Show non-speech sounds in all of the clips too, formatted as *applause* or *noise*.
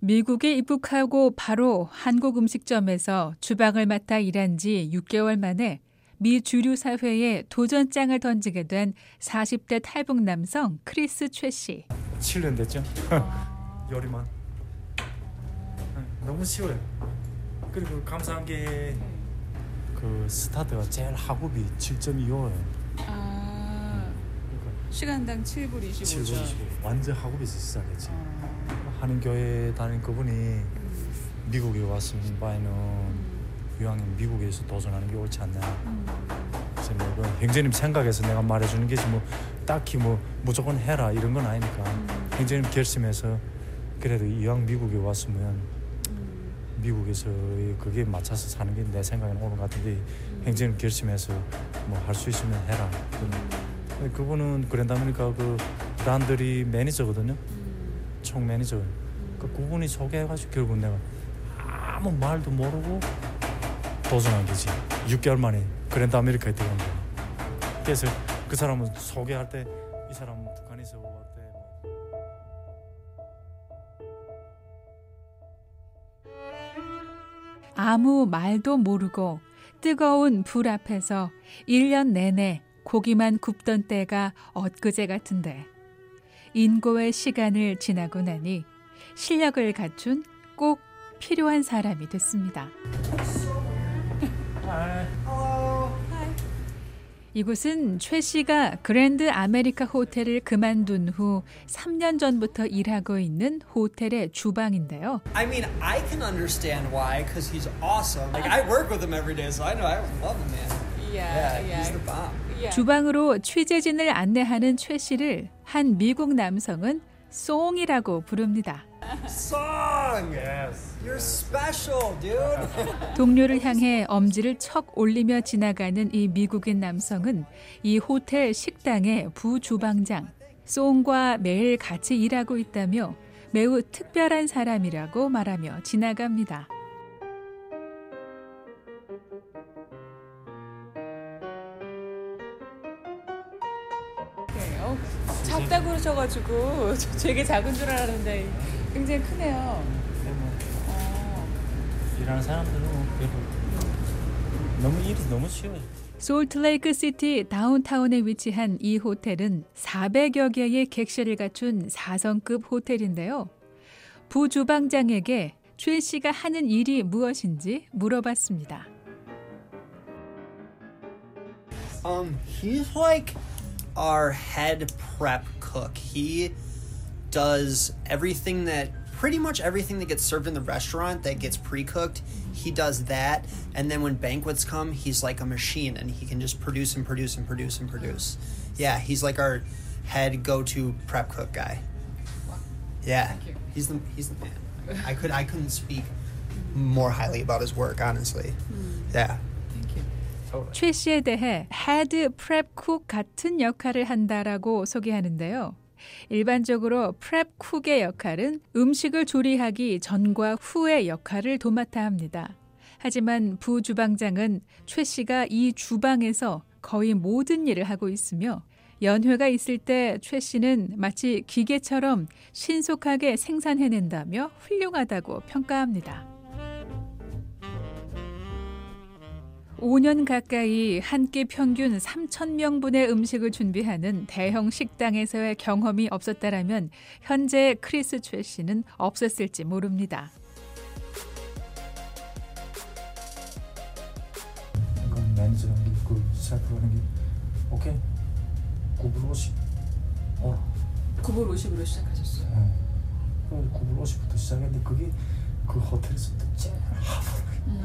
미국에 입국하고 바로 한국 음식점에서 주방을 맡아 일한 지 6개월 만에 미 주류 사회에 도전장을 던지게 된 40대 탈북 남성 크리스 최 씨. 7년 됐죠. *laughs* 요리만. 네, 너무 쉬워요. 그리고 감사한 게 그 스타트가 제일 하급이 7.25예요. 아, 시간당 7불 25죠. 7.25. 완전 하급에서 시작했지. 하는 교회 다닌 그분이 미국에 왔으면 바에는 이왕이면 미국에서 도전하는 게 옳지 않냐. 그래서 뭐 이건 행제님 생각에서 내가 말해주는 게지 뭐 딱히 뭐 무조건 해라 이런 건 아니니까 행제님 결심해서 그래도 이왕 미국에 왔으면 미국에서 그게 맞춰서 사는 게 내 생각에는 옳은 것 같은데 행제님 결심해서 뭐 할 수 있으면 해라. 그분은 그랜다보니까 그 란들이 매니저거든요. 총 매니저. 그 그분이 소개해가지고 결국 내가 아무 말도 모르고 도전한 거지. 6개월 만에 그랜드 아메리카에 들어간 거야. 그래서 그 사람은 소개할 때 이 사람은 북한에서 왔대. 아무 말도 모르고 뜨거운 불 앞에서 1년 내내 고기만 굽던 때가 엊그제 같은데 인고의 시간을 지나고 나니 실력을 갖춘 꼭 필요한 사람이 됐습니다. 이곳은 최 씨가 그랜드 아메리카 호텔을 그만둔 후 3년 전부터 일하고 있는 호텔의 주방인데요. I mean, I can understand why because he's awesome. Like I work with him every day, so I know I love him, man. Yeah, he's the bomb. 주방으로 취재진을 안내하는 최 씨를 한 미국 남성은 송이라고 부릅니다. Song, Yes. you're special, dude. *laughs* 동료를 향해 엄지를 척 올리며 지나가는 이 미국인 남성은 이 호텔 식당의 부주방장. 송과 매일 같이 일하고 있다며 매우 특별한 사람이라고 말하며 지나갑니다. 그러셔가지고 *laughs* 저 되게 작은 줄 알았는데 굉장히 크네요. 근데 뭐 어. 일하는 사람들은 뭐 너무 일이 너무 쉬워요. 솔트레이크 시티 다운타운에 위치한 이 호텔은 400여 개의 객실을 갖춘 4성급 호텔인데요. 부주방장에게 최 씨가 하는 일이 무엇인지 물어봤습니다. Um, he's like our head prep cook. He does everything that pretty much everything that gets served in the restaurant that gets pre-cooked. He does that, and then when banquets come, he's like a machine, and he can just produce and produce and produce and produce. Yeah, he's like our head go-to prep cook guy. Yeah, he's the he's the man. I could I couldn't speak more highly about his work, honestly. Hmm. Yeah. 최 씨에 대해 헤드 프랩 쿡 같은 역할을 한다라고 소개하는데요. 일반적으로 프랩 쿡의 역할은 음식을 조리하기 전과 후의 역할을 도맡아 합니다. 하지만 부주방장은 최 씨가 이 주방에서 거의 모든 일을 하고 있으며 연회가 있을 때 최 씨는 마치 기계처럼 신속하게 생산해낸다며 훌륭하다고 평가합니다. 5년 가까이 한 끼 평균 3천 명분의 음식을 준비하는 대형 식당에서의 경험이 없었다라면 현재 크리스 최 씨는 없었을지 모릅니다. 그럼 그 셰프라는 게 오케이 9불 50 어 9불 50으로 시작하셨어요. 네. 그 9불 50부터 시작했는데 그게 그 호텔에서 또 제일 하도 호,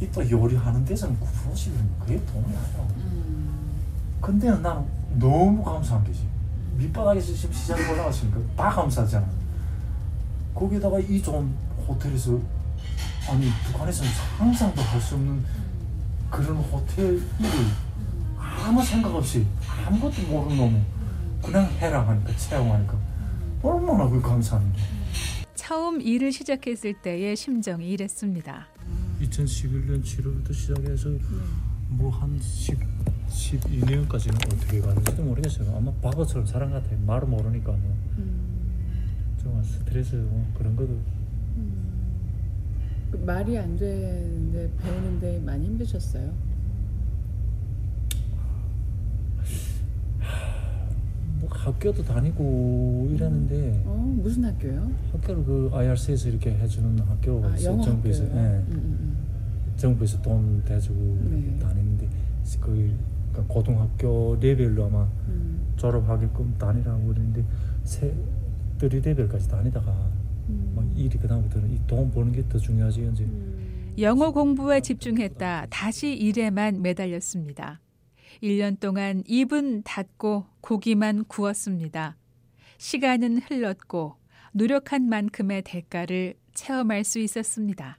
이또 요리하는 데서는 9불 50이면 그게 돈이 아니야. 근데 나는 너무 감사한 게지 밑바닥에서 지금 시장에 올라갔으니까 다 감사하잖아. 거기다가 이 좋은 호텔에서 아니 북한에서는 상상도 할 수 없는 그런 호텔 일을 아무 생각 없이 아무것도 모르는 놈이 그냥 해라 하니까 채용하니까. 얼마나 그 감사한데 처음 일을 시작했을 때의 심정이 이랬습니다. 2011년 7월부터 시작해서 뭐한 10, 12년까지는 어떻게 가는지도 모르겠어요 아마 바보처럼 사람 같아요 말을 모르니까 뭐. 좀 스트레스 뭐 그런 것도 말이 안 되는데 배우는데 많이 힘드셨어요? 뭐 학교도 다니고 이랬는데 어 무슨 학교요? 학교를 그 IRC에서 이렇게 해주는 학교가 아 있어요. 영어 정부에서 학교요. 예, 음, 음, 정부에서 돈 대주고 네. 다니는데 그 그러니까 고등학교 레벨로 아마 음, 졸업하게끔 다니라고 그러는데 세 뜨리 레벨까지 다니다가 음. 막 일이 그다음부터는 이 돈 버는 게 더 중요하지 이제 음. 영어 공부에 집중했다 다시 일에만 매달렸습니다. 1년 동안 입은 닫고 고기만 구웠습니다. 시간은 흘렀고 노력한 만큼의 대가를 체험할 수 있었습니다.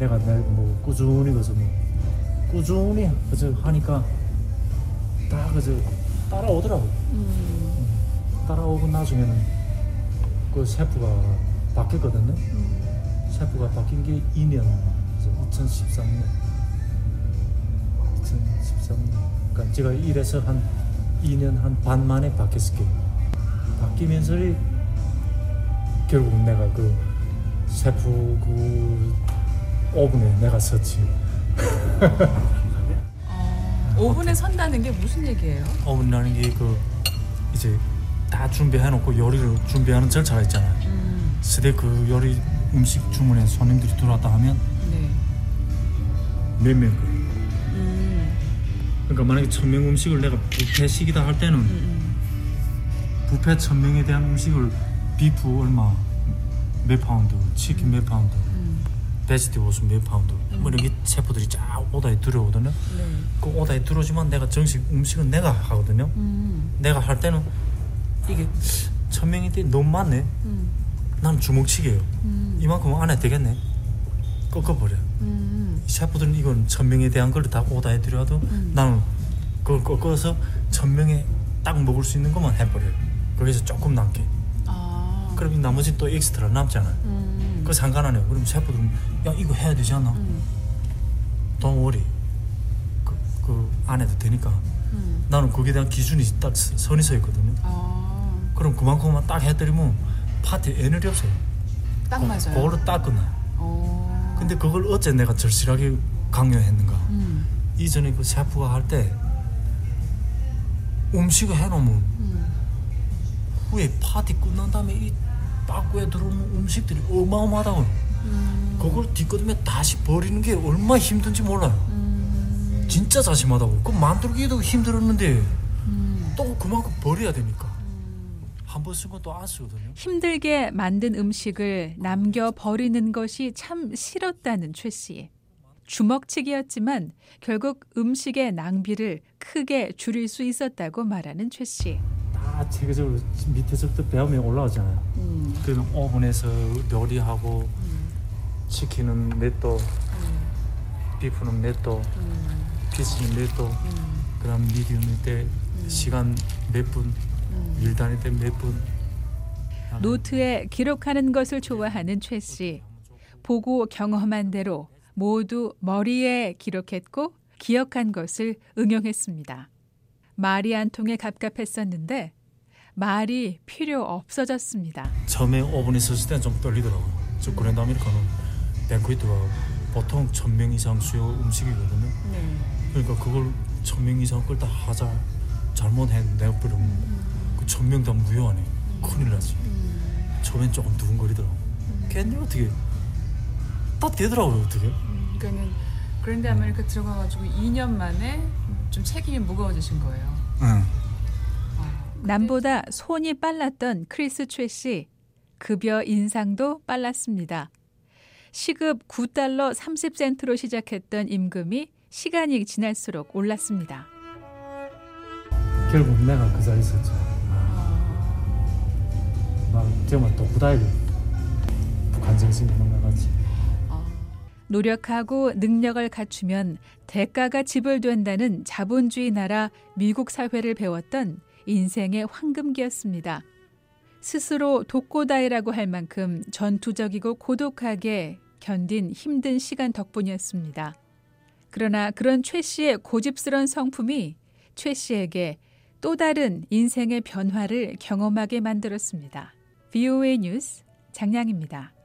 내가 내뭐 꾸준히 그저 뭐 꾸준히 그저 하니까 다 그저 따라오더라고. 음, 따라오고 나중에는 그 셰프가 바뀌었거든요. 셰프가 바뀐 게 2년, 2013년. 2013년. 그러니까 제가 일해서 한 2년 한 반 만에 바뀌었을 게 바뀌면서 결국 내가 그 셰프 그 오븐에 내가 섰지. 어, 오븐에 선다는 게 무슨 얘기예요? 오븐이라는 게 그 이제 다 준비해놓고 요리를 준비하는 절차가 있잖아요. 음, 스대 그 요리 음식 주문해 손님들이 들어왔다 하면 네. 몇 명. 음, 그러니까 만약에 천명 음식을 내가 뷔페식이다 할 때는 음, 뷔페 천 명에 대한 음식을 beef 얼마, 몇 파운드, 치킨 몇 파운드, 음, vegetables 몇 파운드, 뭐 이렇게 셰프들이 쫙 오다에 들어오거든요. 네. 그 오다에 들어오지만 내가 정식 음식은 내가 하거든요. 음, 내가 할 때는 이게 천 명인데 너무 많네. 음, 나는 주먹치기예요. 음, 이만큼 안 해도 되겠네. 꺾어버려. 음, 셰프들은 이건 천 명에 대한 걸 다 오다 해드려도 음. 나는 그걸 꺾어서 천 명에 딱 먹을 수 있는 것만 해버려요. 거기서 조금 남게. 아, 그럼 이 나머지 또 엑스트라 남잖아요. 음, 그거 상관 안 해요. 그럼 셰프들은 야 이거 해야 되지 않나? 음, Don't worry. 그, 그 안 해도 되니까. 음, 나는 거기에 대한 기준이 딱 서- 선이 서 있거든요. 아, 그럼 그만큼만 딱 해드리면 파티 에너지 없어요. 딱 맞아요. 그걸로 딱 끝나요. 어, 근데 그걸 어째 내가 절실하게 강요했는가? 음, 이전에 그 셰프가 할 때 음식을 해놓으면 음, 후에 파티 끝난 다음에 이 빠꾸에 들어오는 음식들이 어마어마하다고요. 음, 그걸 뒷거름에 다시 버리는 게 얼마나 힘든지 몰라요. 음, 진짜 자심하다고. 그 만들기도 힘들었는데 음, 또 그만큼 버려야 되니까. 음. 한번쓴건또안 쓰거든요. 힘들게 만든 음식을 남겨 버리는 것이 참 싫었다는 최 씨. 주먹치기였지만 결국 음식의 낭비를 크게 줄일 수 있었다고 말하는 최 씨. 다 체계적으로 밑에서부터 배우면 올라가잖아요. 음, 그럼 오븐에서 요리하고 음, 치킨은 넷도, 음, 비프는 넷도, 음, 피스는 넷도, 음, 그다음 미디움일 때 시간 몇 분, 음. 일 다닐 때몇 분. 노트에 기록하는 것을 좋아하는 최 씨. 보고 경험한 대로 모두 머리에 기록했고 기억한 것을 응용했습니다. 말이 한 통에 갑갑했었는데 말이 필요 없어졌습니다. 처음에 오븐에 섰을 때는 좀 떨리더라고요. 저 그랜드 아메리카노 뱅크위트가 보통 천명 이상 수요 음식이거든요. 네. 그러니까 그걸 천명 이상 걸 다 하자 잘못해내버리면 그천명다 무효하네. 큰일 나지. 음, 처음엔 조금 두근거리더라고. 걔네 어떻게 다 되더라고요 어떻게. 음, 그러니까는 그랜드 아메리카 들어가가지고 2년 만에 좀 책임이 무거워지신 거예요. 응. 아, 남보다 손이 빨랐던 크리스 최 씨. 급여 인상도 빨랐습니다. 시급 9달러 30센트로 시작했던 임금이 시간이 지날수록 올랐습니다. 결국 내가 그 자리에 있었죠. 막 정말 또 부다이고 북한 정신이 막 나갔지. 아, 노력하고 능력을 갖추면 대가가 지불된다는 자본주의 나라 미국 사회를 배웠던 인생의 황금기였습니다. 스스로 독고다이라고 할 만큼 전투적이고 고독하게 견딘 힘든 시간 덕분이었습니다. 그러나 그런 최 씨의 고집스런 성품이 최 씨에게 또 다른 인생의 변화를 경험하게 만들었습니다. VOA 뉴스 장량입니다.